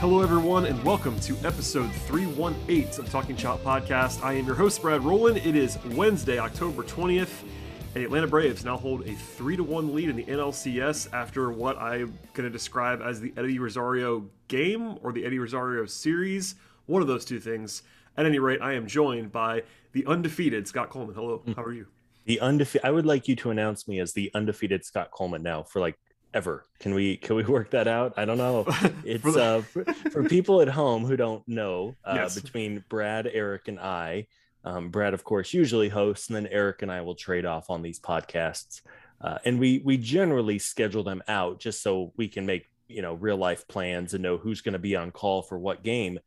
Hello, everyone, and welcome to episode 318 of Talking Chop podcast. I am your host, Brad Rowland. It is Wednesday, October 20th, and the Atlanta Braves now hold a 3 to 1 lead in the NLCS after what I'm going to describe as the Eddie Rosario game or the Eddie Rosario series. One of those two things. At any rate, I am joined by the undefeated Scott Coleman. Hello, how are you? The undefeated. I would like you to announce me as the undefeated Scott Coleman now for like ever. Can we can we work that out? I don't know. It's For uh, for, for people at home who don't know. Uh, Yes. Between Brad, Eric, and I, um, Brad, of course, usually hosts, and then Eric and I will trade off on these podcasts. Uh, and we we generally schedule them out just so we can make you know real life plans and know who's going to be on call for what game.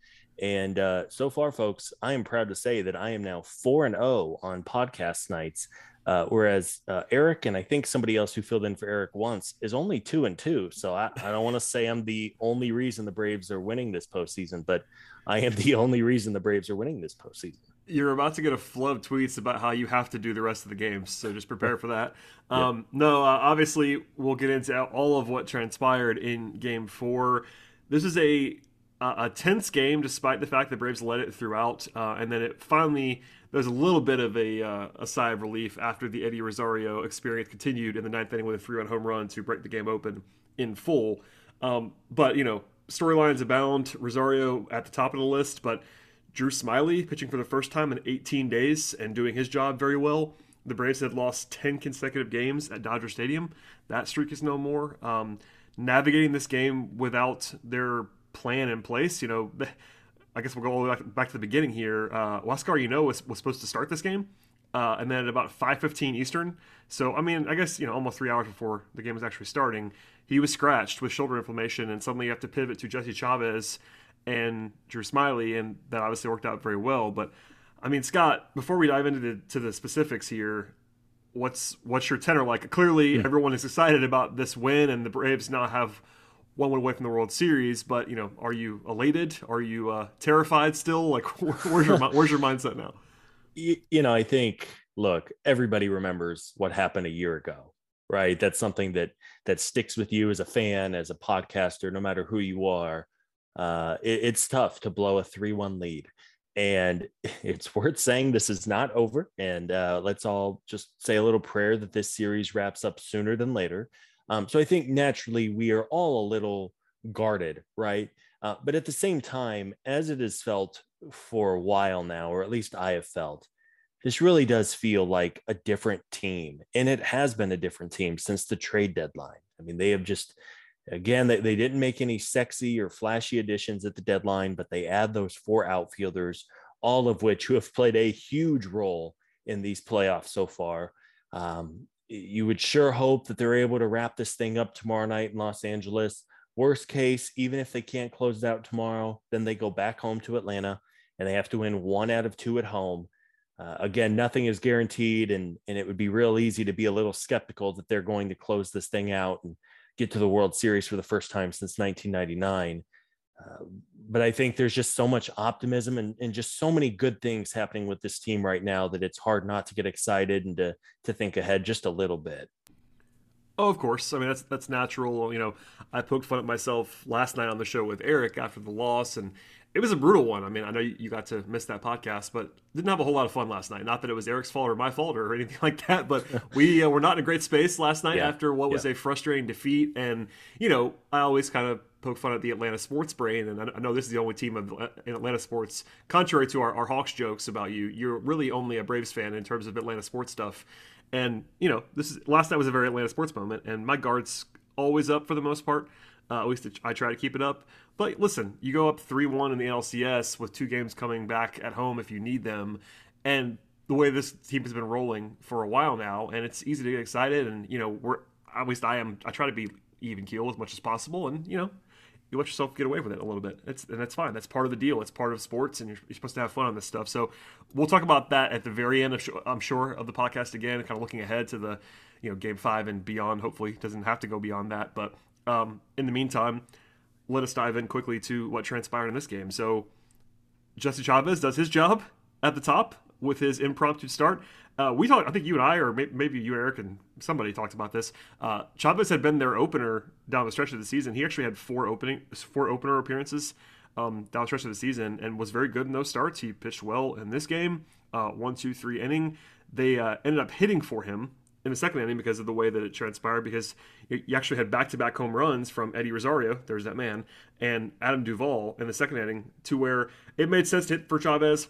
And uh, so far, folks, I am proud to say that I am now four and zero on podcast nights. Uh, whereas uh, Eric and I think somebody else who filled in for Eric once is only two and two. So I, I don't want to say I'm the only reason the Braves are winning this postseason, but I am the only reason the Braves are winning this postseason. You're about to get a flood of tweets about how you have to do the rest of the games, so just prepare for that. Um, No, uh, obviously we'll get into all of what transpired in Game Four. This is a a a tense game, despite the fact the Braves led it throughout, uh, and then it finally there's a little bit of a, uh, a sigh of relief after the Eddie Rosario experience continued in the ninth inning with a three-run home run to break the game open in full. Um, but you know, storylines abound. Rosario at the top of the list, but Drew Smyly pitching for the first time in 18 days and doing his job very well. The Braves had lost 10 consecutive games at Dodger Stadium. That streak is no more. Um, navigating this game without their plan in place, you know, I guess we'll go all the way back, back to the beginning here. Uh, Huascar, you know, was, was supposed to start this game. Uh, and then at about 5:15 Eastern, so I mean, I guess you know, almost three hours before the game was actually starting, he was scratched with shoulder inflammation, and suddenly you have to pivot to Jesse Chavez and Drew Smyly, and that obviously worked out very well. But I mean, Scott, before we dive into the to the specifics here, what's what's your tenor like? Clearly, everyone is excited about this win, and the Braves now have one win away from the World Series. But you know, are you elated? Are you uh, terrified still? Like, where's your where's your mindset now? You, you know, I think, look, everybody remembers what happened a year ago, right? That's something that that sticks with you as a fan, as a podcaster, no matter who you are. Uh, it- it's tough to blow a three-one lead. And it's worth saying this is not over. And uh, let's all just say a little prayer that this series wraps up sooner than later. Um, so I think naturally we are all a little guarded, right? Uh, but at the same time, as it has felt for a while now, or at least I have felt, this really does feel like a different team. And it has been a different team since the trade deadline. I mean, they have just, again, they, they didn't make any sexy or flashy additions at the deadline, but they add those four outfielders, all of which who have played a huge role in these playoffs so far. Um, you would sure hope that they're able to wrap this thing up tomorrow night in Los Angeles. Worst case, even if they can't close it out tomorrow, then they go back home to Atlanta and they have to win one out of two at home. Uh, again, nothing is guaranteed, and and it would be real easy to be a little skeptical that they're going to close this thing out and get to the World Series for the first time since 1999. Uh, but I think there's just so much optimism and, and just so many good things happening with this team right now that it's hard not to get excited and to to think ahead just a little bit. Oh, of course. I mean, that's that's natural. You know, I poked fun at myself last night on the show with Eric after the loss, and it was a brutal one. I mean, I know you got to miss that podcast, but didn't have a whole lot of fun last night. Not that it was Eric's fault or my fault or anything like that, but we uh, were not in a great space last night Yeah. after what was Yeah. a frustrating defeat. And you know, I always kind of poke fun at the Atlanta sports brain, and I I know this is the only team of in Atlanta sports, contrary to our, our Hawks jokes about you. You're really only a Braves fan in terms of Atlanta sports stuff. And you know, this is last night was a very Atlanta sports moment, and my guard's always up for the most part. Uh, at least I try to keep it up. But listen, you go up three one in the LCS with two games coming back at home if you need them, and the way this team has been rolling for a while now, and it's easy to get excited. And you know, we're at least I am. I try to be even keel as much as possible, and you know, you let yourself get away with it a little bit. It's and that's fine. That's part of the deal. It's part of sports, and you're, you're supposed to have fun on this stuff. So we'll talk about that at the very end of I'm sure of the podcast again, kind of looking ahead to the you know game five and beyond. Hopefully, it doesn't have to go beyond that. But um, in the meantime, let us dive in quickly to what transpired in this game. So Jesse Chavez does his job at the top with his impromptu start. Uh, we talked, I think you and I, or maybe you, Eric, and somebody talked about this. Uh, Chavez had been their opener down the stretch of the season. He actually had four opening, four opener appearances um, down the stretch of the season, and was very good in those starts. He pitched well in this game, uh, one, two, three inning. They uh, ended up hitting for him in the second inning because of the way that it transpired. Because you actually had back-to-back home runs from Eddie Rosario, there's that man, and Adam Duvall in the second inning, to where it made sense to hit for Chavez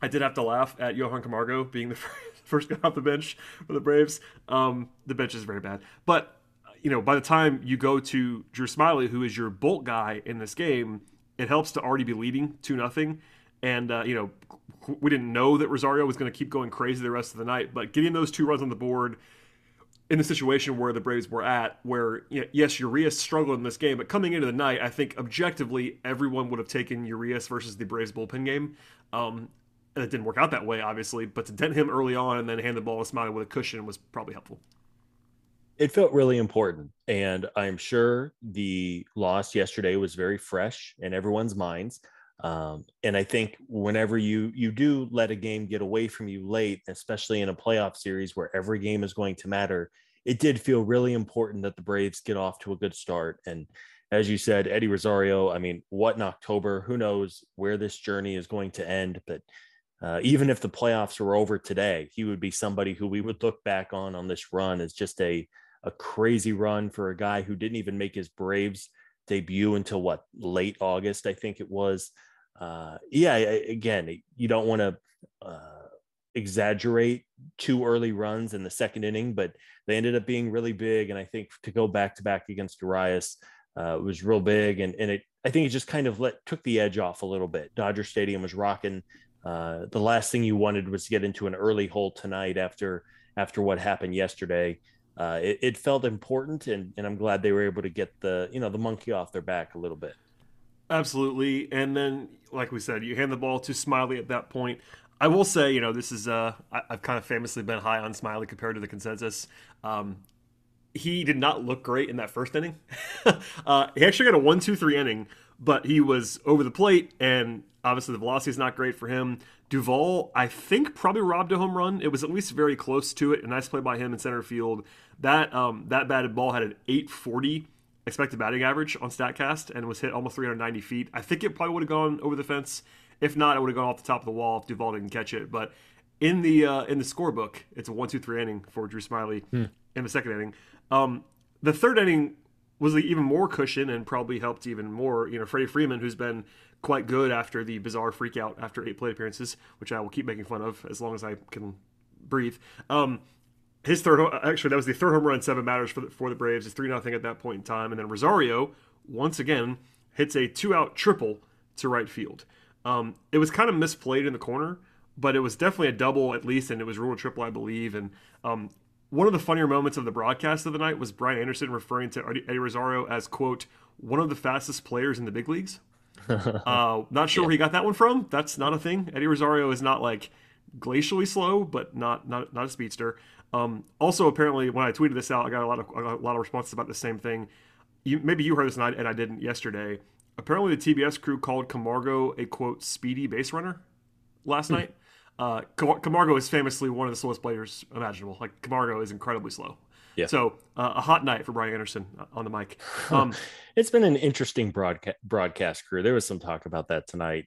I did have to laugh at Johan Camargo being the first guy off the bench for the Braves. Um, the bench is very bad, but you know, by the time you go to Drew Smyly, who is your bolt guy in this game, it helps to already be leading two nothing. And uh, you know, we didn't know that Rosario was going to keep going crazy the rest of the night, but getting those two runs on the board in the situation where the Braves were at, where you know, yes, Urias struggled in this game, but coming into the night, I think objectively everyone would have taken Urias versus the Braves bullpen game. Um, and it didn't work out that way, obviously. But to dent him early on and then hand the ball to Smyly with a cushion was probably helpful. It felt really important, and I'm sure the loss yesterday was very fresh in everyone's minds. Um, and I think whenever you you do let a game get away from you late, especially in a playoff series where every game is going to matter, it did feel really important that the Braves get off to a good start. And as you said, Eddie Rosario, I mean, what in October? Who knows where this journey is going to end? But uh, even if the playoffs were over today, he would be somebody who we would look back on on this run as just a a crazy run for a guy who didn't even make his Braves debut until what late August, I think it was. Uh, yeah, again, you don't want to uh, exaggerate two early runs in the second inning, but they ended up being really big. And I think to go back to back against Urias uh, was real big, and and it I think it just kind of let took the edge off a little bit. Dodger Stadium was rocking uh, the last thing you wanted was to get into an early hole tonight after after what happened yesterday. Uh, it, it, felt important, and, and I'm glad they were able to get the you know the monkey off their back a little bit. Absolutely, and then like we said, you hand the ball to Smyly at that point. I will say, you know, this is uh, I, have kind of famously been high on Smyly compared to the consensus. Um, he did not look great in that first inning. uh, he actually got a one, two, three inning, but he was over the plate and Obviously, the velocity is not great for him. Duvall, I think, probably robbed a home run. It was at least very close to it. A nice play by him in center field. That um, that batted ball had an 840 expected batting average on Statcast and was hit almost 390 feet. I think it probably would have gone over the fence. If not, it would have gone off the top of the wall if Duvall didn't catch it. But in the uh, in the scorebook, it's a one two three inning for Drew Smyly hmm. in the second inning. Um, the third inning was even more cushion and probably helped even more. You know, Freddie Freeman, who's been quite good after the bizarre freakout after eight plate appearances, which I will keep making fun of as long as I can breathe. Um, his third, actually, that was the third home run, seven matters for the, for the Braves. It's three nothing at that point in time, and then Rosario once again hits a two out triple to right field. Um, it was kind of misplayed in the corner, but it was definitely a double at least, and it was ruled a triple, I believe. And um, one of the funnier moments of the broadcast of the night was Brian Anderson referring to Eddie Rosario as quote one of the fastest players in the big leagues. uh, not sure yeah. where he got that one from. That's not a thing. Eddie Rosario is not like glacially slow, but not not not a speedster. Um, also, apparently, when I tweeted this out, I got a lot of a lot of responses about the same thing. You, maybe you heard this and I, and I didn't yesterday. Apparently, the TBS crew called Camargo a quote speedy base runner last hmm. night. Uh, Camargo is famously one of the slowest players imaginable. Like Camargo is incredibly slow. Yeah. So uh, a hot night for Brian Anderson uh, on the mic. Um, it's been an interesting broadcast broadcast career. There was some talk about that tonight.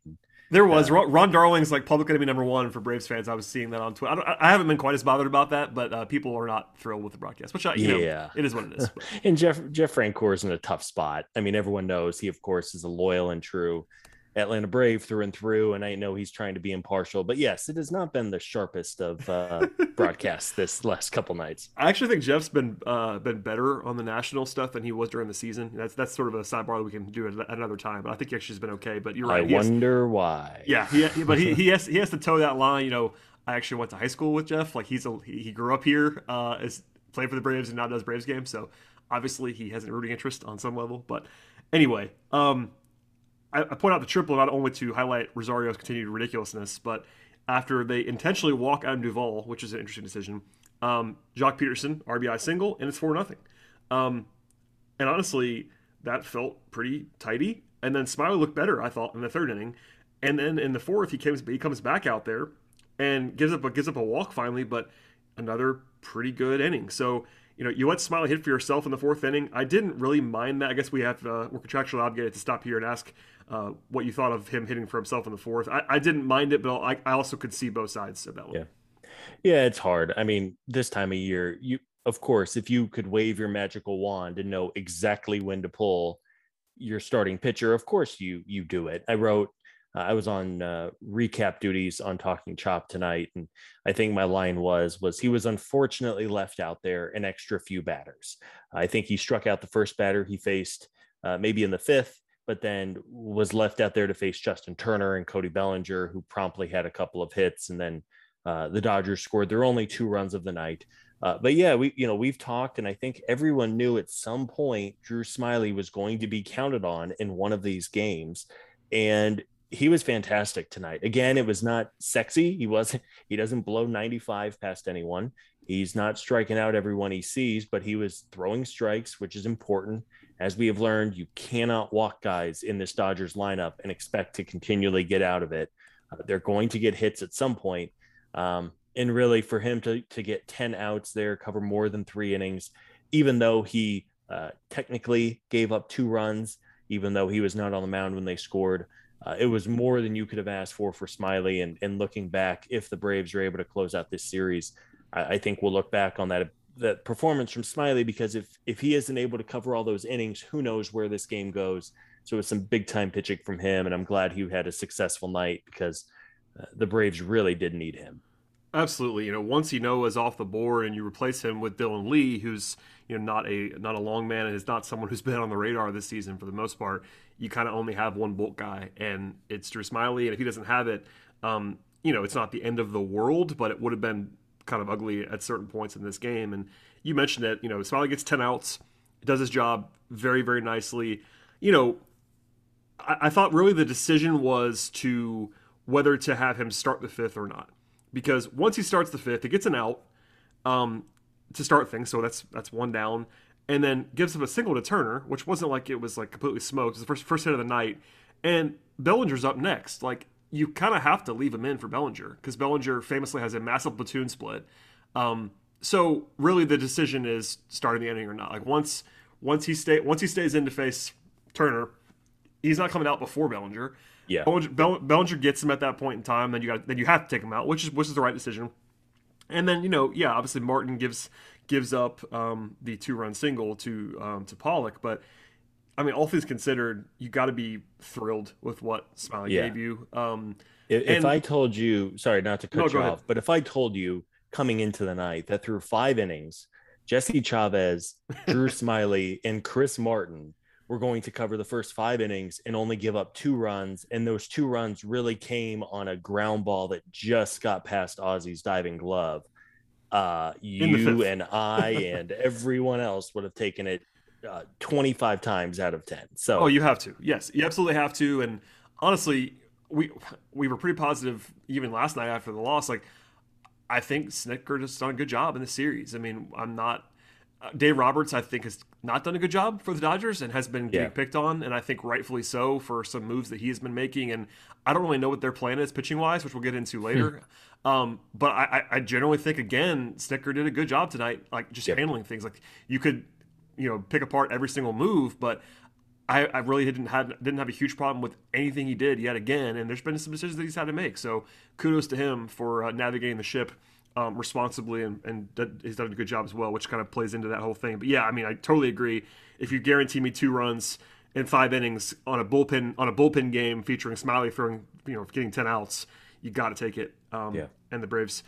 There was uh, Ron Darling's like public enemy number one for Braves fans. I was seeing that on Twitter. I, I haven't been quite as bothered about that, but uh, people are not thrilled with the broadcast. Which I, you yeah, know, it is what it is. and Jeff Jeff Francoeur is in a tough spot. I mean, everyone knows he, of course, is a loyal and true Atlanta Brave through and through, and I know he's trying to be impartial. But yes, it has not been the sharpest of uh, broadcasts this last couple nights. I actually think Jeff's been uh, been better on the national stuff than he was during the season. That's that's sort of a sidebar that we can do at another time. But I think he actually has been okay. But you're right. I wonder has, why. Yeah, he, but he, he has he has to toe that line. You know, I actually went to high school with Jeff. Like he's a he grew up here, uh, as played for the Braves and now does Braves games. So obviously he has a rooting interest on some level. But anyway, um, I, I point out the triple not only to highlight Rosario's continued ridiculousness, but after they intentionally walk Adam Duvall, which is an interesting decision, um, Joc Pederson RBI single, and it's four nothing. Um, and honestly, that felt pretty tidy. And then Smyly looked better, I thought, in the third inning. And then in the fourth, he comes he comes back out there and gives up a gives up a walk finally, but another pretty good inning. So you know, you let Smyly hit for yourself in the fourth inning. I didn't really mind that. I guess we have uh, we're contractually obligated to stop here and ask uh, what you thought of him hitting for himself in the fourth. I, I didn't mind it, but I, I, also could see both sides of that one. Yeah, yeah, it's hard. I mean, this time of year, you of course, if you could wave your magical wand and know exactly when to pull your starting pitcher, of course you you do it. I wrote I was on uh, recap duties on Talking Chop tonight, and I think my line was was he was unfortunately left out there an extra few batters. I think he struck out the first batter he faced uh, maybe in the fifth, but then was left out there to face Justin Turner and Cody Bellinger, who promptly had a couple of hits, and then uh, the Dodgers scored their only two runs of the night. Uh, but yeah, we you know we've talked, and I think everyone knew at some point Drew Smyly was going to be counted on in one of these games, and he was fantastic tonight. Again, it was not sexy. He wasn't, he doesn't blow 95 past anyone. He's not striking out everyone he sees, but he was throwing strikes, which is important. As we have learned, you cannot walk guys in this Dodgers lineup and expect to continually get out of it. Uh, they're going to get hits at some point. Um, and really, for him to, to get 10 outs there, cover more than three innings, even though he uh, technically gave up two runs, even though he was not on the mound when they scored, uh, it was more than you could have asked for for Smyly. And, and looking back, if the Braves are able to close out this series, I, I think we'll look back on that that performance from Smyly because if if he isn't able to cover all those innings, who knows where this game goes. So it's some big time pitching from him, and I'm glad he had a successful night because uh, the Braves really did need him. Absolutely, you know, once Ynoa is off the board and you replace him with Dylan Lee, who's you know not a not a long man and is not someone who's been on the radar this season for the most part, you kind of only have one bolt guy, and it's Drew Smyly. And if he doesn't have it, um, you know, it's not the end of the world, but it would have been kind of ugly at certain points in this game. And you mentioned it, you know, Smyly gets 10 outs, does his job very, very nicely. You know, I, I thought really the decision was to whether to have him start the fifth or not. Because once he starts the fifth, he gets an out um, to start things. So that's that's one down and then gives up a single to Turner, which wasn't like it was like completely smoked. It's the first first hit of the night, and Bellinger's up next. Like you kind of have to leave him in for Bellinger because Bellinger famously has a massive platoon split. Um, so really, the decision is starting the inning or not. Like once once he stay once he stays in to face Turner, he's not coming out before Bellinger. Yeah, Bellinger, Bellinger gets him at that point in time. Then you got then you have to take him out, which is which is the right decision. And then you know, yeah, obviously Martin gives gives up um, the two run single to um, to Pollock. But I mean, all things considered, you got to be thrilled with what Smyly yeah. gave you. Um, if, and, if, I told you, sorry, not to cut no, you off, ahead. but if I told you coming into the night that through five innings, Jesse Chavez, Drew Smyly, and Chris Martin were going to cover the first five innings and only give up two runs. And those two runs really came on a ground ball that just got past Ozzy's diving glove uh, you and I and everyone else would have taken it uh, 25 times out of 10. So, oh, you have to. Yes, you absolutely have to. And honestly, we we were pretty positive even last night after the loss. Like, I think Snitker just done a good job in the series. I mean, I'm not. Uh, Dave Roberts, I think, has not done a good job for the Dodgers and has been getting yeah. picked on, and I think rightfully so for some moves that he has been making. And I don't really know what their plan is pitching wise, which we'll get into later. Um, but I, I generally think again, Snitker did a good job tonight, like just yep. handling things. Like you could, you know, pick apart every single move, but I, I really didn't have didn't have a huge problem with anything he did yet again. And there's been some decisions that he's had to make. So kudos to him for uh, navigating the ship um, responsibly, and, and he's done a good job as well, which kind of plays into that whole thing. But yeah, I mean, I totally agree. If you guarantee me two runs in five innings on a bullpen on a bullpen game featuring Smyly throwing you know getting ten outs, you got to take it. Um, Yeah. And the Braves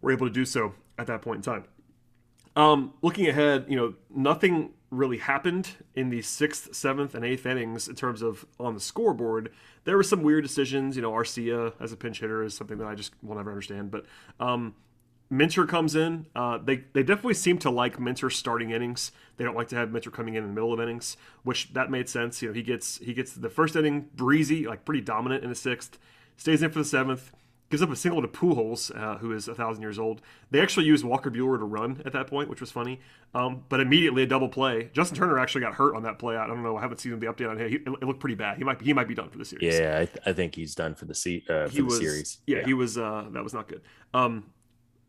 were able to do so at that point in time. Um, looking ahead, you know, nothing really happened in the sixth, seventh, and eighth innings in terms of on the scoreboard. There were some weird decisions. You know, Arcia as a pinch hitter is something that I just will never understand. But um, Minter comes in. Uh, they they definitely seem to like Minter starting innings. They don't like to have Minter coming in in the middle of innings, which that made sense. You know, he gets he gets the first inning breezy, like pretty dominant in the sixth, stays in for the seventh, gives up a single to Pujols, uh, who is a thousand years old. They actually used Walker Buehler to run at that point, which was funny. Um, but immediately a double play. Justin Turner actually got hurt on that play. I don't know. I haven't seen the update on him. He, it looked pretty bad. He might he might be done for the series. Yeah, I, th- I think he's done for the se- uh, for he the was series. Yeah, he was. Uh, that was not good. Um,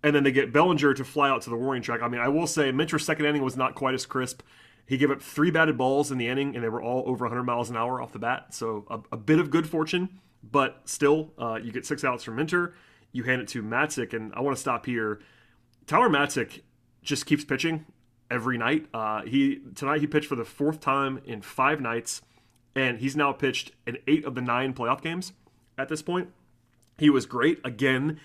and then they get Bellinger to fly out to the warning track. I mean, I will say Minter's second inning was not quite as crisp. He gave up three batted balls in the inning, and they were all over 100 miles an hour off the bat. So a, a bit of good fortune, but still, uh, you get six outs from Minter. You hand it to Matzek, and I want to stop here. Tyler Matzek just keeps pitching every night. Uh, he tonight he pitched for the fourth time in five nights, and he's now pitched in eight of the nine playoff games at this point. He was great again.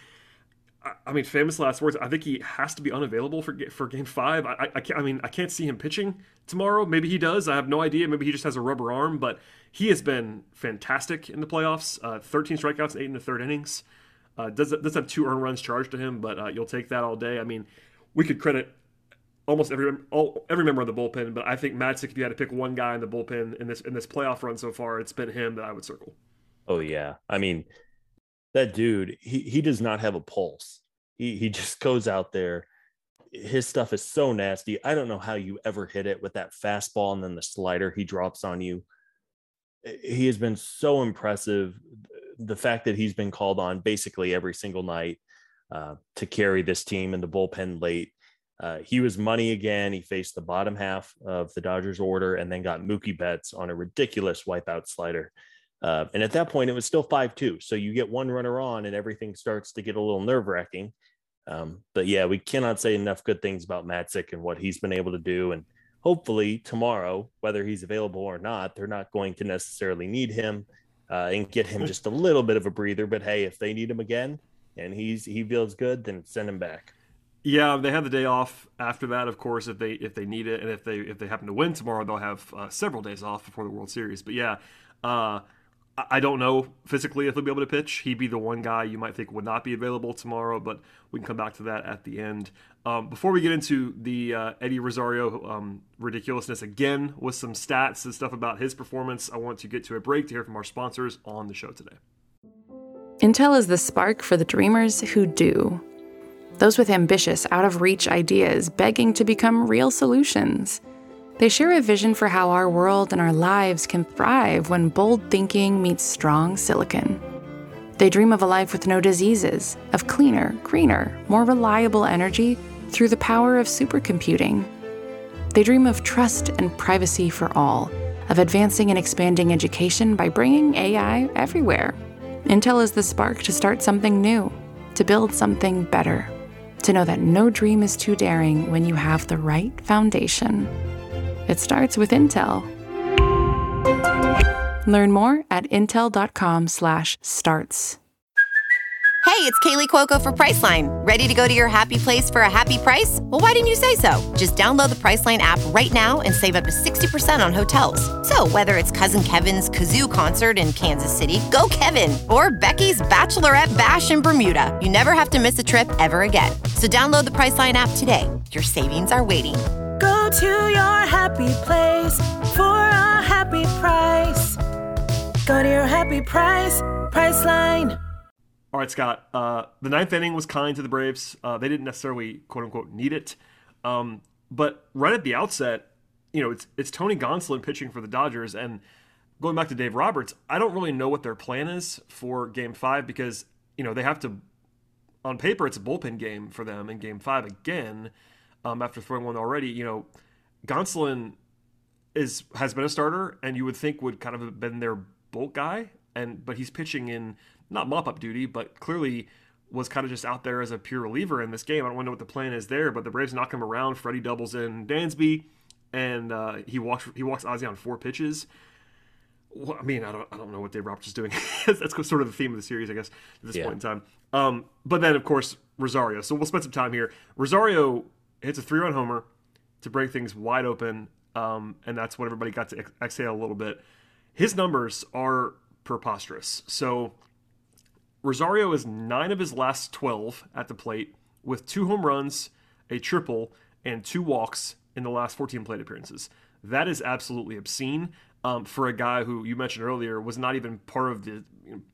I- mean, famous last words. I think he has to be unavailable for for Game Five. I, I, I mean, I can't see him pitching tomorrow. Maybe he does. I have no idea. Maybe he just has a rubber arm. But he has been fantastic in the playoffs. Uh, Thirteen strikeouts, eight in the third innings. Uh, does does have two earned runs charged to him, but uh, you'll take that all day. I mean, we could credit almost every all, every member of the bullpen, but I think Matzek, if you had to pick one guy in the bullpen in this in this playoff run so far, it's been him that I would circle. Oh yeah. I mean, that dude, he he does not have a pulse. He he just goes out there. His stuff is so nasty. I don't know how you ever hit it with that fastball and then the slider he drops on you. He has been so impressive. The fact that he's been called on basically every single night uh, to carry this team in the bullpen late. Uh, he was money again. He faced the bottom half of the Dodgers order and then got Mookie Betts on a ridiculous wipeout slider. Uh, and at that point, it was still 5 2. So you get one runner on and everything starts to get a little nerve wracking. Um, but yeah, we cannot say enough good things about Matzek and what he's been able to do. And hopefully tomorrow, whether he's available or not, they're not going to necessarily need him uh, and get him just a little bit of a breather. But hey, if they need him again and he's he feels good, then send him back. Yeah, they have the day off after that, of course, if they if they need it, and if they if they happen to win tomorrow, they'll have uh, several days off before the World Series. But yeah, uh, I- don't know physically if he'll be able to pitch. He'd be the one guy you might think would not be available tomorrow, but we can come back to that at the end. Um, before we get into the uh, Eddie Rosario um, ridiculousness again with some stats and stuff about his performance, I want to get to a break to hear from our sponsors on the show today. Intel is the spark for the dreamers who do. Those with ambitious, out of reach ideas begging to become real solutions. They share a vision for how our world and our lives can thrive when bold thinking meets strong silicon. They dream of a life with no diseases, of cleaner, greener, more reliable energy through the power of supercomputing. They dream of trust and privacy for all, of advancing and expanding education by bringing AI everywhere. Intel is the spark to start something new, to build something better, to know that no dream is too daring when you have the right foundation. It starts with Intel. Learn more at intel.com/starts. Hey, it's Kaley Cuoco for Priceline. Ready to go to your happy place for a happy price? Well, why didn't you say so? Just download the Priceline app right now and save up to 60% on hotels. So, whether it's Cousin Kevin's Kazoo concert in Kansas City, go Kevin, or Becky's Bachelorette Bash in Bermuda, you never have to miss a trip ever again. So, download the Priceline app today. Your savings are waiting. Go to your happy place for a happy price. Go to your happy price, Priceline. All right, Scott. Uh, the ninth inning was kind to the Braves. Uh, they didn't necessarily "quote unquote" need it, um, but right at the outset, you know, it's it's Tony Gonsolin pitching for the Dodgers, and going back to Dave Roberts, I don't really know what their plan is for Game Five because you know they have to. On paper, it's a bullpen game for them in Game Five again. Um, after throwing one already, you know, Gonsolin is has been a starter, and you would think would kind of have been their bolt guy, and but he's pitching in not mop up duty, but clearly was kind of just out there as a pure reliever in this game. I don't want to know what the plan is there, but the Braves knock him around. Freddie doubles in Dansby, and uh, he walks he walks Ozzy on four pitches. well, I mean, I don't, I don't know what Dave Roberts is doing. That's sort of the theme of the series, I guess, at this Yeah. point in time. Um, but then, of course, Rosario. So we'll spend some time here. Rosario hits a three-run homer to break things wide open, um, and that's when everybody got to ex- exhale a little bit. His numbers are preposterous. So Rosario is nine of his last 12 at the plate with two home runs, a triple, and two walks in the last 14 plate appearances. That is absolutely obscene um, for a guy who you mentioned earlier was not even part of the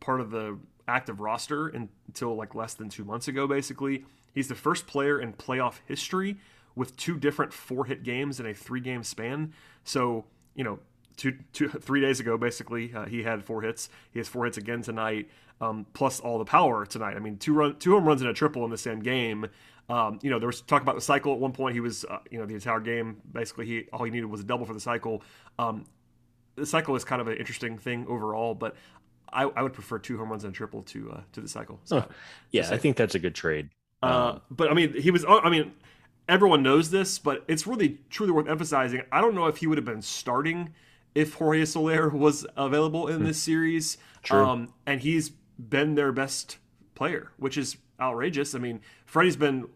part of the active roster until like less than two months ago. Basically, he's the first player in playoff history with two different four-hit games in a three-game span. So you know, two, two, three days ago, basically, uh, he had four hits. He has four hits again tonight, um, plus all the power tonight. I mean, two run, two home runs and a triple in the same game. Um, you know, there was talk about the cycle at one point. He was, uh, you know, the entire game basically he all he needed was a double for the cycle. Um, the cycle is kind of an interesting thing overall, but I, I would prefer two home runs and a triple to uh, to the cycle. So, Huh. Yeah, I think that's a good trade. Uh, but I mean, he was. I mean, everyone knows this, but it's really truly worth emphasizing. I don't know if he would have been starting if Jorge Soler was available in this series. True. Um, and he's been their best player, which is outrageous. I mean, Freddie's been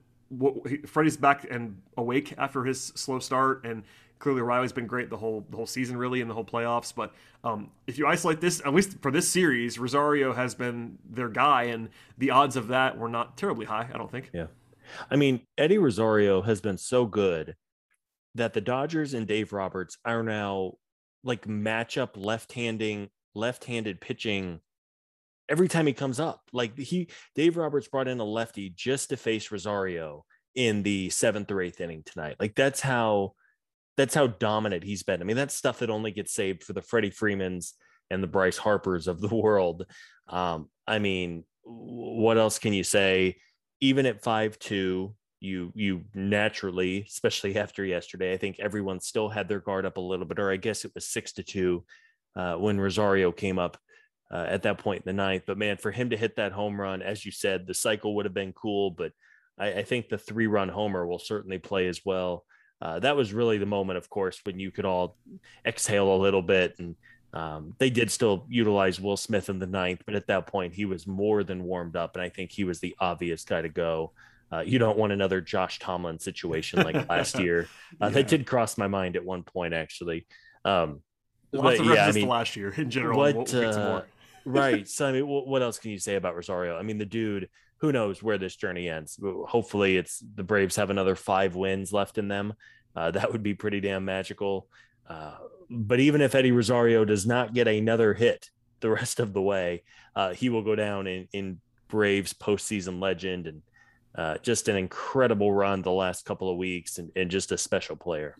Freddie's back and awake after his slow start, and clearly Riley's been great the whole the whole season, really, in the whole playoffs. But um, if you isolate this, at least for this series, Rosario has been their guy, and the odds of that were not terribly high. I don't think. Yeah. I mean, Eddie Rosario has been so good that the Dodgers and Dave Roberts are now like matchup left-handing, left-handed pitching every time he comes up. Like he Dave Roberts brought in a lefty just to face Rosario in the seventh or eighth inning tonight. Like that's how that's how dominant he's been. I mean, that's stuff that only gets saved for the Freddie Freemans and the Bryce Harpers of the world. Um, I mean, what else can you say? Even at five two, you you naturally, especially after yesterday, I think everyone still had their guard up a little bit, or I guess it was six to two uh, when Rosario came up uh, at that point in the ninth. But man, for him to hit that home run, as you said, the cycle would have been cool. But I, I think the three run homer will certainly play as well. Uh, that was really the moment, of course, when you could all exhale a little bit. And um, they did still utilize Will Smith in the ninth, but at that point, he was more than warmed up. And I think he was the obvious guy to go. Uh, you don't want another Josh Tomlin situation like last year. Uh, Yeah. That did cross my mind at one point, actually. Um, Lots but of yeah, I mean, last year in general. what, we'll, we'll get some uh, right. So I mean, what, what else can you say about Rosario? I mean, the dude. Who knows where this journey ends? Hopefully, it's the Braves have another five wins left in them. Uh, that would be pretty damn magical. Uh, but even if Eddie Rosario does not get another hit the rest of the way, uh, he will go down in, in Braves postseason legend and uh, just an incredible run the last couple of weeks and, and just a special player.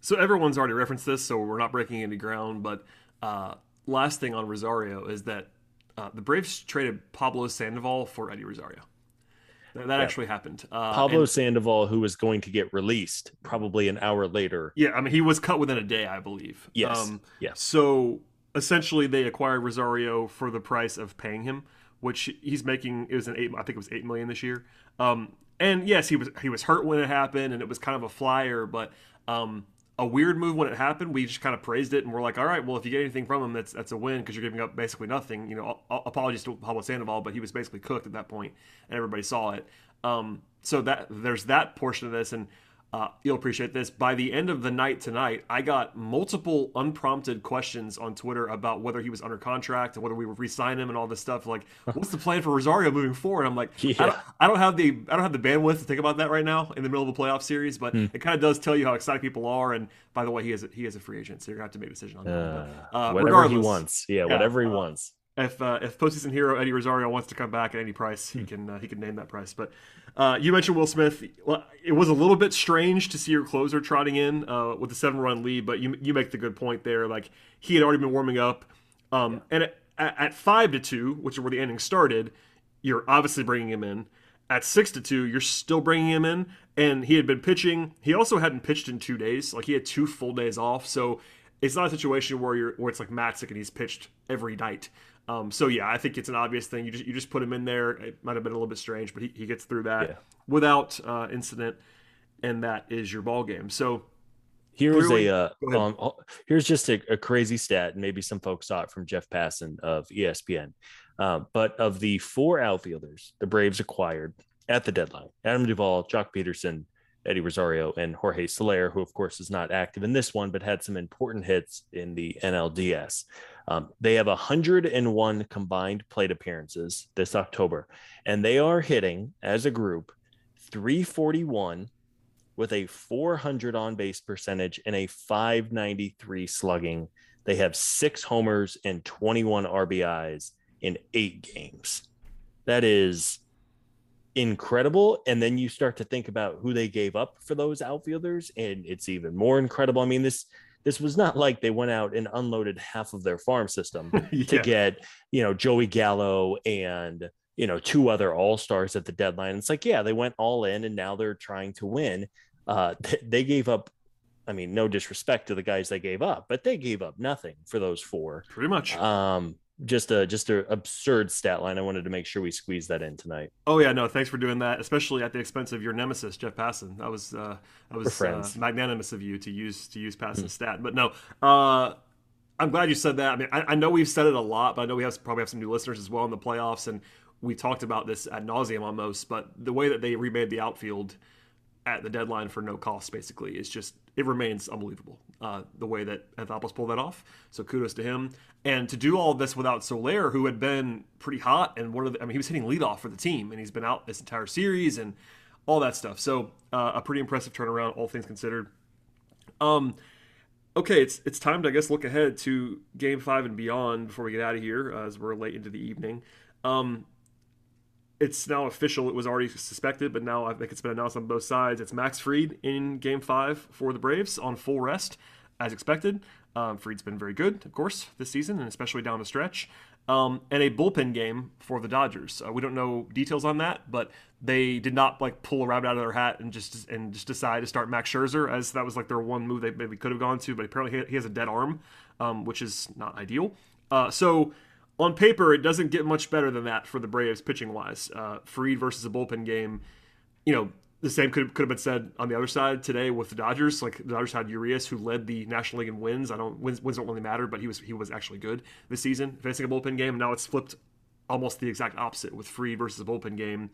So everyone's already referenced this, so we're not breaking any ground. But uh, last thing on Rosario is that uh, the Braves traded Pablo Sandoval for Eddie Rosario. That, that actually happened. Uh, Pablo and- Sandoval, who was going to get released probably an hour later. yeah, I mean he was cut within a day, I believe. Um, Yes, yes. So essentially, they acquired Rosario for the price of paying him, which he's making. It was an eight. I think it was eight million this year. Um, and yes, he was he was hurt when it happened, and it was kind of a flyer, but um, a weird move when it happened. We just kind of praised it, and we're like, all right, well, if you get anything from him, that's that's a win because you're giving up basically nothing. You know, apologies to Pablo Sandoval, but he was basically cooked at that point, and everybody saw it. Um, so that there's that portion of this, and uh, you'll appreciate this. By the end of the night tonight, I got multiple unprompted questions on Twitter about whether he was under contract and whether we would re-sign him and all this stuff. Like, what's the plan for Rosario moving forward? I'm like, I, don't, I don't have the I don't have the bandwidth to think about that right now in the middle of a playoff series. But Hmm. it kind of does tell you how excited people are. And by the way, he is a, he is a free agent, so you're gonna have to make a decision on that. Uh, But, uh, whatever he wants. Yeah, yeah, whatever he uh, wants. if uh, if postseason hero Eddie Rosario wants to come back at any price, he can uh, he can name that price. But uh, you mentioned Will Smith. It was a little bit strange to see your closer trotting in uh, with a seven run lead, but you you make the good point there. Like he had already been warming up, um, and at, at five to two, which is where the inning started, you're obviously bringing him in. At six to two, you're still bringing him in, and he had been pitching. He also hadn't pitched in two days. Like he had two full days off, so it's not a situation where you're where it's like Matzek and he's pitched every night. Um, so yeah, I think it's an obvious thing. You just you just put him in there. It might have been a little bit strange, but he, he gets through that Yeah. without uh, incident, and that is your ball game. So Here's Clearly- a uh, um, oh, here's just a, a crazy stat, and maybe some folks saw it from Jeff Passan of ESPN. Uh, but of the four outfielders the Braves acquired at the deadline, Adam Duvall, Joc Pederson, Eddie Rosario, and Jorge Soler, who of course is not active in this one, but had some important hits in the NLDS. Um, they have 101 combined plate appearances this October, and they are hitting as a group 341 with a 400 on base percentage and a 593 slugging. They have six homers and 21 RBIs in eight games. That is incredible. And then you start to think about who they gave up for those outfielders, and it's even more incredible. I mean, this this was not like they went out and unloaded half of their farm system to get you know Joey Gallo and you know two other all stars at the deadline. It's like yeah, they went all in and now they're trying to win. Uh, th- they gave up. I mean, no disrespect to the guys they gave up, but they gave up nothing for those four. Pretty much. Um, just a just an absurd stat line. I wanted to make sure we squeeze that in tonight. Oh yeah, no, thanks for doing that, especially at the expense of your nemesis, Jeff Passan. That was uh, that was uh, magnanimous of you to use to use Passan's stat. But no, uh, I'm glad you said that. I mean, I, I know we've said it a lot, but I know we have probably have some new listeners as well in the playoffs, and we talked about this at nauseum almost. But the way that they remade the outfield at the deadline for no cost basically is just it remains unbelievable uh, the way that Anthopoulos pulled that off. So kudos to him. And to do all this without Soler, who had been pretty hot and one of the, I mean he was hitting leadoff for the team and he's been out this entire series and all that stuff. So uh, a pretty impressive turnaround, all things considered. Um, okay, it's it's time to I guess look ahead to Game Five and beyond before we get out of here, uh, as we're late into the evening. Um, it's now official. It was already suspected, but now I think it's been announced on both sides. It's Max Fried in Game Five for the Braves on full rest, as expected. Um, Fried's been very good, of course, this season, and especially down the stretch. Um, and a bullpen game for the Dodgers. Uh, we don't know details on that, but they did not like pull a rabbit out of their hat and just and just decide to start Max Scherzer, as that was like their one move they maybe could have gone to. But apparently he has a dead arm, um, which is not ideal. Uh, so on paper, it doesn't get much better than that for the Braves pitching wise. Uh, Fried versus a bullpen game, you know, the same could, could have been said on the other side today with the Dodgers. Like the Dodgers had Urias, who led the National League in wins. I don't wins, wins don't really matter, but he was he was actually good this season facing a bullpen game. Now it's flipped almost the exact opposite with Fried versus a bullpen game.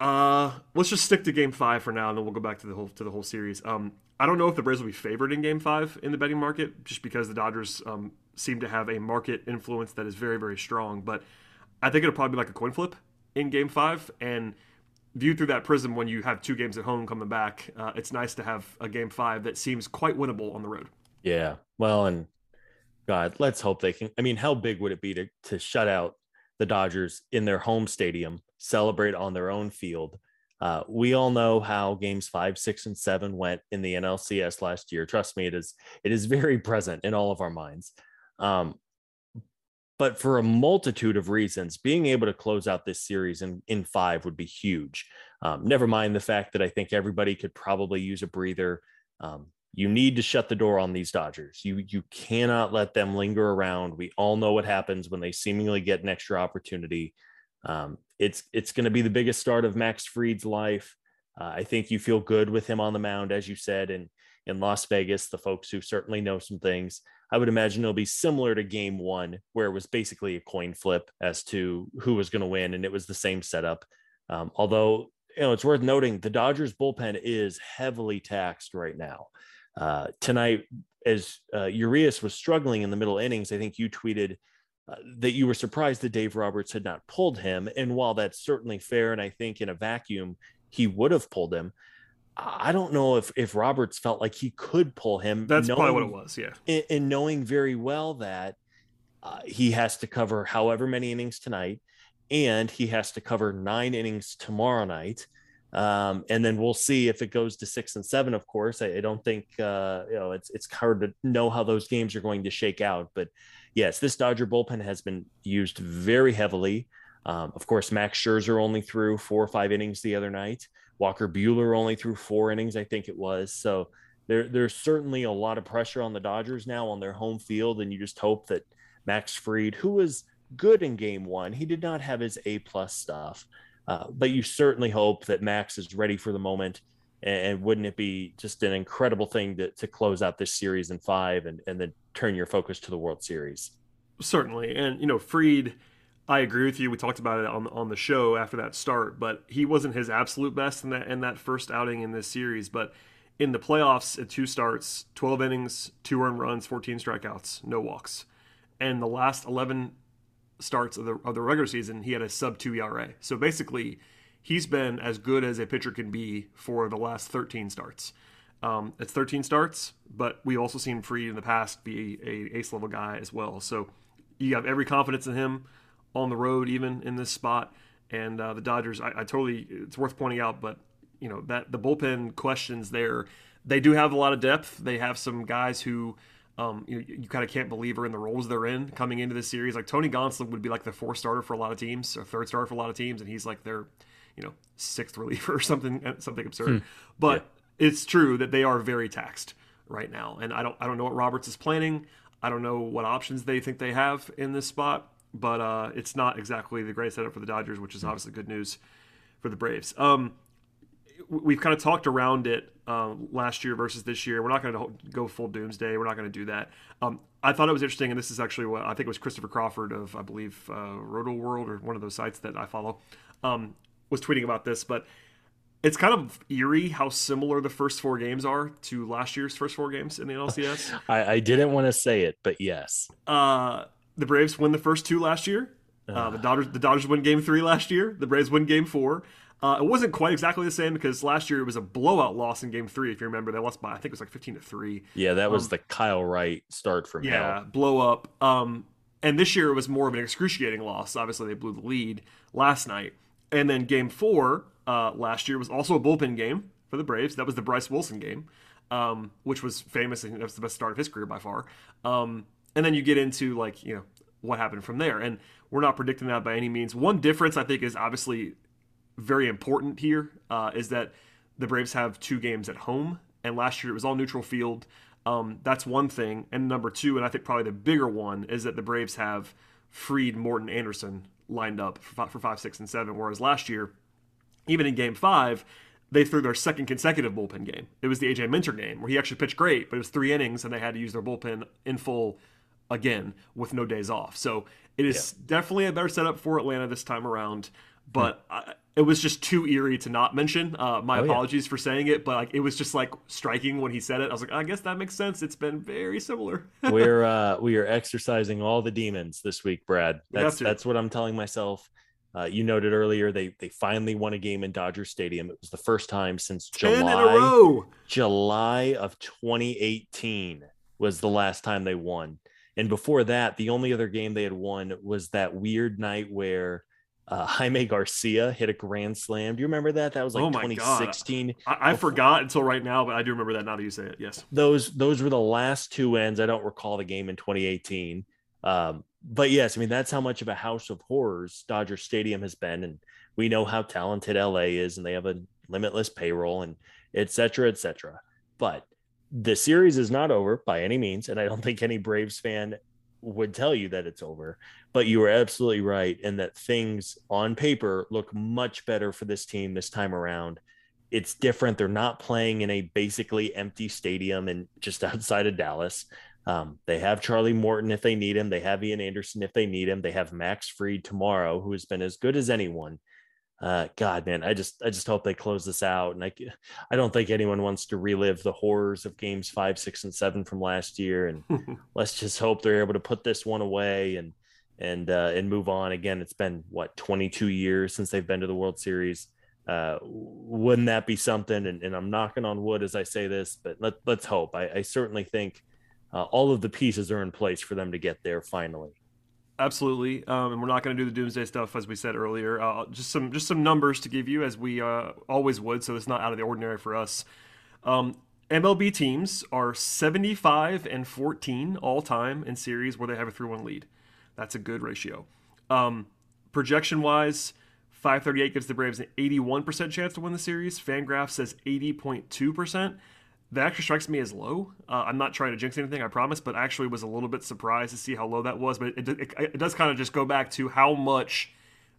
Uh, let's just stick to Game Five for now, and then we'll go back to the whole to the whole series. Um, I don't know if the Braves will be favored in Game Five in the betting market, just because the Dodgers um, seem to have a market influence that is very very strong. But I think it'll probably be like a coin flip in Game Five, and viewed through that prism, when you have two games at home coming back, uh, it's nice to have a Game Five that seems quite winnable on the road. Yeah. Well, and God, let's hope they can. I mean, how big would it be to to shut out the Dodgers in their home stadium, celebrate on their own field? Uh, we all know how games five, six, and seven went in the NLCS last year. Trust me, it is it is very present in all of our minds. Um, but for a multitude of reasons, being able to close out this series in, in five would be huge. Um, never mind the fact that I think everybody could probably use a breather. Um, you need to shut the door on these Dodgers. You you cannot let them linger around. We all know what happens when they seemingly get an extra opportunity. Um, it's it's going to be the biggest start of Max Fried's life. Uh, I think you feel good with him on the mound, as you said, in in Las Vegas. The folks who certainly know some things, I would imagine it'll be similar to Game One, where it was basically a coin flip as to who was going to win, and it was the same setup. Um, although you know it's worth noting, the Dodgers bullpen is heavily taxed right now. Uh, tonight, as uh, Urias was struggling in the middle innings, I think you tweeted uh, that you were surprised that Dave Roberts had not pulled him. And while that's certainly fair, and I think in a vacuum he would have pulled him, I don't know if if Roberts felt like he could pull him. That's probably what it was. Yeah. in knowing very well that uh, he has to cover however many innings tonight, and he has to cover nine innings tomorrow night. Um, and then we'll see if it goes to six and seven. Of course, I, I don't think uh, you know it's it's hard to know how those games are going to shake out. But yes, this Dodger bullpen has been used very heavily. Um, of course, Max Scherzer only threw four or five innings the other night. Walker Buehler only threw four innings, I think it was. So there, there's certainly a lot of pressure on the Dodgers now on their home field, and you just hope that Max Fried, who was good in Game One, he did not have his A plus stuff, uh, but you certainly hope that Max is ready for the moment And wouldn't it be just an incredible thing to, to close out this series in five and, and then turn your focus to the World Series? Certainly. And, you know, Fried, I agree with you. We talked about it on, on the show after that start, but he wasn't his absolute best in that, in that first outing in this series. But in the playoffs, at two starts, 12 innings, two earned runs, 14 strikeouts, no walks. And the last 11 starts of the, of the regular season, he had a sub 2 ERA. So basically, he's been as good as a pitcher can be for the last 13 starts. Um, it's 13 starts, but we've also seen Fried in the past be a ace level guy as well. So you have every confidence in him on the road, even in this spot. And uh, the Dodgers, I, I, totally, it's worth pointing out, but you know that the bullpen questions there, they do have a lot of depth. They have some guys who. Um, you, you kind of can't believe are in the roles they're in coming into this series. Like Tony Gonsolin would be like the fourth starter for a lot of teams, or third starter for a lot of teams, and he's like their you know sixth reliever or something uh, something absurd. Hmm. But yeah. it's true that they are very taxed right now, and I don't I don't know what Roberts is planning. I don't know what options they think they have in this spot, but uh, it's not exactly the great setup for the Dodgers, which is hmm. obviously good news for the Braves. Um, we've kind of talked around it um, last year versus this year. We're not going to go full doomsday. We're not going to do that. Um, I thought it was interesting, and this is actually what I think it was Christopher Crawford of I believe uh, Rotoworld or one of those sites that I follow. Um, was tweeting about this, but it's kind of eerie how similar the first four games are to last year's first four games in the NLCS. I, I didn't want to say it, but yes. Uh, the Braves win the first two last year. Uh, the Dodgers the Dodgers win Game Three last year. The Braves win Game Four. Uh, it wasn't quite exactly the same because last year it was a blowout loss in Game Three. If you remember, they lost by I think it was like fifteen to three. Yeah, that was um, the Kyle Wright start from yeah hell. blow up. Um, and this year it was more of an excruciating loss. Obviously, they blew the lead last night. And then game four uh, last year was also a bullpen game for the Braves. That was the Bryce Wilson game, um, which was famous. and that was the best start of his career by far. Um, and then you get into like, you know, what happened from there. And we're not predicting that by any means. One difference I think is obviously very important here uh, is that the Braves have two games at home. And last year it was all neutral field. Um, that's one thing. And number two, and I think probably the bigger one, is that the Braves have Fried Morton Anderson lined up for five, for five, six, and seven. Whereas last year, even in Game Five, they threw their second consecutive bullpen game. It was the AJ Minter game where he actually pitched great, but it was three innings and they had to use their bullpen in full again with no days off. So it is yeah. definitely a better setup for Atlanta this time around. But hmm. I, it was just too eerie to not mention. Uh, my oh, apologies yeah. for saying it, but like it was just like striking when he said it. I was like, I guess that makes sense. It's been very similar. we're uh, we are exercising all the demons this week, Brad. That's that's what I'm telling myself. Uh, you noted earlier they they finally won a game in Dodger Stadium. It was the first time since July July of 2018 was the last time they won. And before that, the only other game they had won was that weird night where uh, Jaime Garcia hit a grand slam. Do you remember that? That was like oh 2016. I, I forgot until right now, but I do remember that now that you say it. Yes. Those those were the last two ends. I don't recall the game in 2018. Um, but yes, I mean that's how much of a house of horrors Dodger Stadium has been, and we know how talented LA is, and they have a limitless payroll and et cetera, et cetera. But the series is not over by any means, and I don't think any Braves fan would tell you that it's over. But you were absolutely right in that things on paper look much better for this team this time around. It's different. They're not playing in a basically empty stadium and just outside of Dallas. Um, they have Charlie Morton if they need him. They have Ian Anderson if they need him. They have Max Fried tomorrow, who has been as good as anyone uh, God, man, I just I just hope they close this out. And I I don't think anyone wants to relive the horrors of games five, six, and seven from last year. And let's just hope they're able to put this one away and and uh, and move on. Again, it's been what 22 years since they've been to the World Series. Uh, wouldn't that be something? And, and I'm knocking on wood as I say this, but let, let's hope. I, I certainly think uh, all of the pieces are in place for them to get there finally. Absolutely, um, and we're not going to do the doomsday stuff as we said earlier. Uh, just some just some numbers to give you as we uh, always would, so it's not out of the ordinary for us. Um, MLB teams are 75 and 14 all time in series where they have a 3 1 lead. That's a good ratio. Um, projection wise, 538 gives the Braves an 81% chance to win the series. Fangraph says 80.2% that actually strikes me as low. Uh, I'm not trying to jinx anything, I promise, but I actually was a little bit surprised to see how low that was. But it, it, it does kind of just go back to how much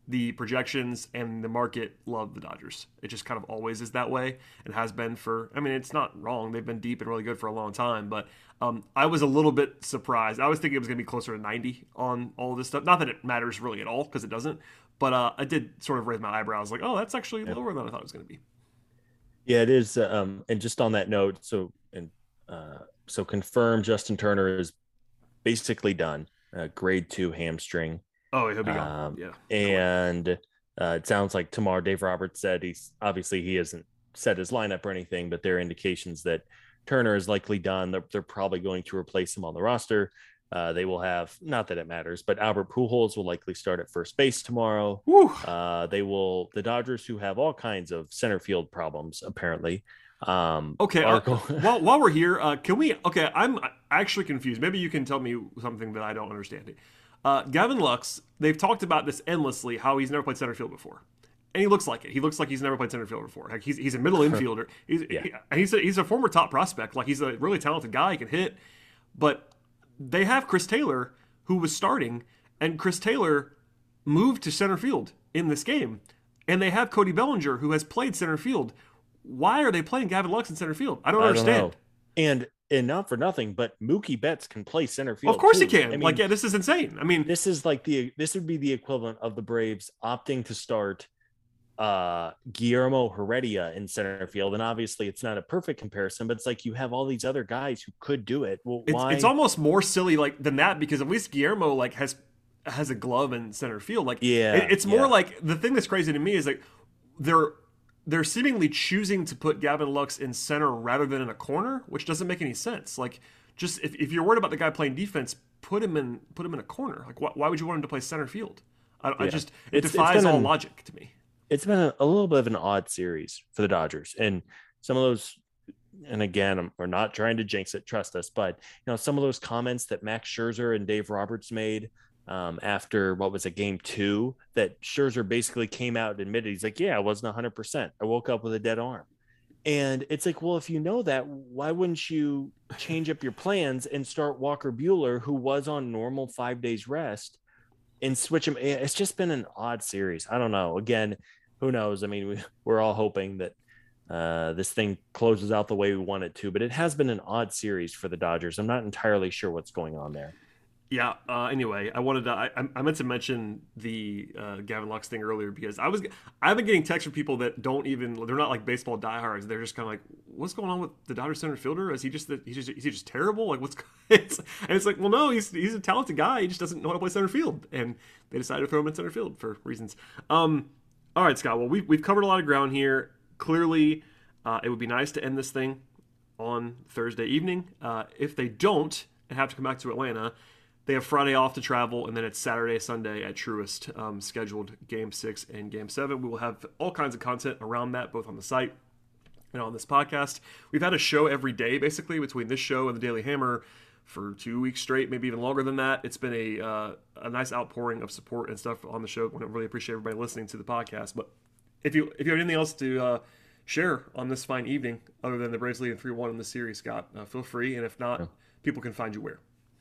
the projections and the market love the Dodgers. It just kind of always is that way and has been for, I mean, it's not wrong. They've been deep and really good for a long time, but um, I was a little bit surprised. I was thinking it was going to be closer to 90 on all this stuff. Not that it matters really at all because it doesn't, but uh, I did sort of raise my eyebrows like, oh, that's actually yeah. lower than I thought it was going to be. Yeah, it is. Um, and just on that note, so, and uh, so confirm Justin Turner is basically done. Uh, grade two hamstring. Oh, he'll be gone. Um, yeah. And uh, it sounds like tomorrow, Dave Roberts said he's obviously he hasn't set his lineup or anything, but there are indications that Turner is likely done. They're, they're probably going to replace him on the roster. Uh, they will have not that it matters, but Albert Pujols will likely start at first base tomorrow. Uh, they will the Dodgers, who have all kinds of center field problems, apparently, um, okay. Uh, while, while we're here, uh, can we? Okay, I'm actually confused. Maybe you can tell me something that I don't understand. Uh, Gavin Lux, they've talked about this endlessly. How he's never played center field before, and he looks like it. He looks like he's never played center field before. Like he's he's a middle infielder. He's yeah. he, he's a, he's a former top prospect. Like he's a really talented guy. He can hit, but they have Chris Taylor who was starting, and Chris Taylor moved to center field in this game, and they have Cody Bellinger who has played center field why are they playing Gavin Lux in center field? I don't I understand. Don't and and not for nothing, but Mookie Betts can play center field. Of course too. he can. I mean, like, yeah, this is insane. I mean, this is like the this would be the equivalent of the Braves opting to start uh Guillermo Heredia in center field. And obviously it's not a perfect comparison, but it's like you have all these other guys who could do it. Well, it's, it's almost more silly like than that because at least Guillermo like has has a glove in center field. Like yeah, it, it's more yeah. like the thing that's crazy to me is like they're they're seemingly choosing to put Gavin Lux in center rather than in a corner, which doesn't make any sense. Like, just if, if you're worried about the guy playing defense, put him in put him in a corner. Like, why, why would you want him to play center field? I, yeah. I just it it's, defies it's all an, logic to me. It's been a, a, little bit of an odd series for the Dodgers, and some of those. And again, we're not trying to jinx it. Trust us, but you know some of those comments that Max Scherzer and Dave Roberts made um, after what was a game two that Scherzer basically came out and admitted he's like, yeah, I wasn't 100%. I woke up with a dead arm. And it's like, well, if you know that, why wouldn't you change up your plans and start Walker Buehler, who was on normal five days rest, and switch him? It's just been an odd series. I don't know. Again, who knows? I mean, we, we're all hoping that uh, this thing closes out the way we want it to, but it has been an odd series for the Dodgers. I'm not entirely sure what's going on there. Yeah. Uh, anyway, I wanted to. I, I meant to mention the uh, Gavin Lux thing earlier because I was. I've been getting texts from people that don't even. They're not like baseball diehards. They're just kind of like, "What's going on with the Dodgers center fielder? Is he just he's just is he just terrible? Like what's?" It's, and it's like, well, no, he's he's a talented guy. He just doesn't know how to play center field, and they decided to throw him in center field for reasons. Um. All right, Scott. Well, we've we've covered a lot of ground here. Clearly, uh, it would be nice to end this thing on Thursday evening. Uh, if they don't and have to come back to Atlanta they have Friday off to travel, and then it's Saturday, Sunday at Truist, um, scheduled Game Six and Game Seven. We will have all kinds of content around that, both on the site and on this podcast. We've had a show every day, basically, between this show and the Daily Hammer for two weeks straight, maybe even longer than that. It's been a uh, a nice outpouring of support and stuff on the show. I really appreciate everybody listening to the podcast. But if you if you have anything else to uh, share on this fine evening, other than the Braves leading three one in the series, Scott, uh, feel free. And if not, yeah. people can find you where.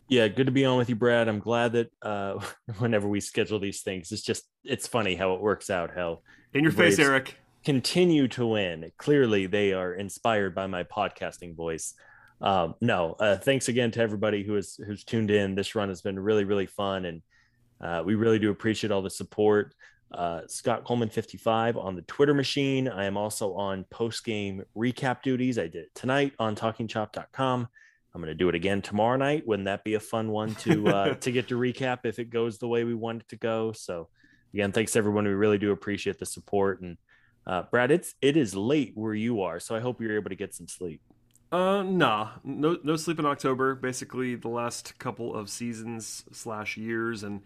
Yeah, good to be on with you, Brad. I'm glad that uh, whenever we schedule these things, it's just it's funny how it works out. How in your face, Eric, continue to win. Clearly, they are inspired by my podcasting voice. Um, no, uh, thanks again to everybody who has who's tuned in. This run has been really really fun, and uh, we really do appreciate all the support. Uh, Scott Coleman 55 on the Twitter machine. I am also on post game recap duties. I did it tonight on talkingchop.com. I'm going to do it again tomorrow night. Wouldn't that be a fun one to uh, to get to recap if it goes the way we want it to go? So, again, thanks everyone. We really do appreciate the support. And uh, Brad, it's it is late where you are, so I hope you're able to get some sleep. Uh, nah, no no sleep in October. Basically, the last couple of seasons slash years, and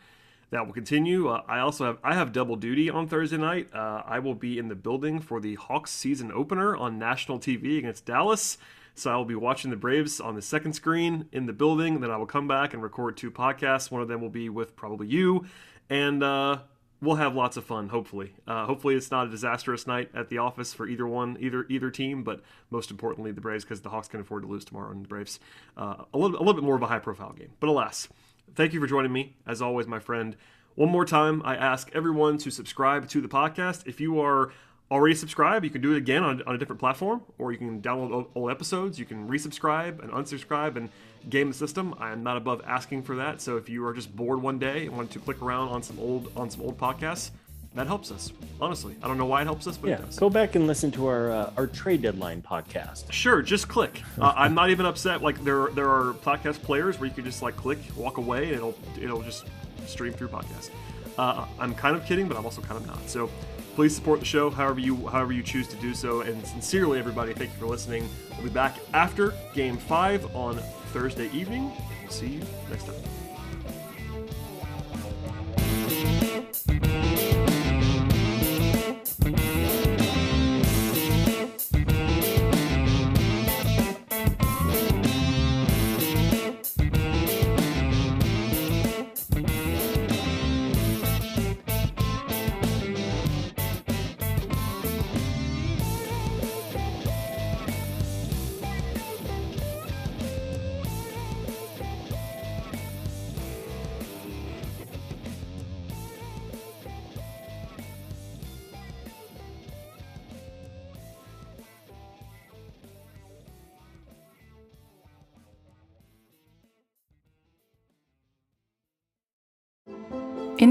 that will continue. Uh, I also have I have double duty on Thursday night. Uh, I will be in the building for the Hawks season opener on national TV against Dallas. So I will be watching the Braves on the second screen in the building. Then I will come back and record two podcasts. One of them will be with probably you, and uh, we'll have lots of fun. Hopefully, uh, hopefully it's not a disastrous night at the office for either one, either either team. But most importantly, the Braves because the Hawks can afford to lose tomorrow, and the Braves uh, a little a little bit more of a high profile game. But alas, thank you for joining me as always, my friend. one more time, I ask everyone to subscribe to the podcast. If you are already subscribed, you can do it again on, on a different platform, or you can download old episodes. You can resubscribe and unsubscribe and game the system. I am not above asking for that. So if you are just bored one day and want to click around on some old on some old podcasts, that helps us. Honestly, I don't know why it helps us, but yeah, it does. go back and listen to our uh, our trade deadline podcast. Sure, just click. Uh, I'm not even upset. Like there, there are podcast players where you can just like click, walk away, and it'll it'll just stream through podcasts. Uh, I'm kind of kidding, but I'm also kind of not. So please support the show however you however you choose to do so. And sincerely, everybody, thank you for listening. We'll be back after Game Five on Thursday evening. We'll see you next time.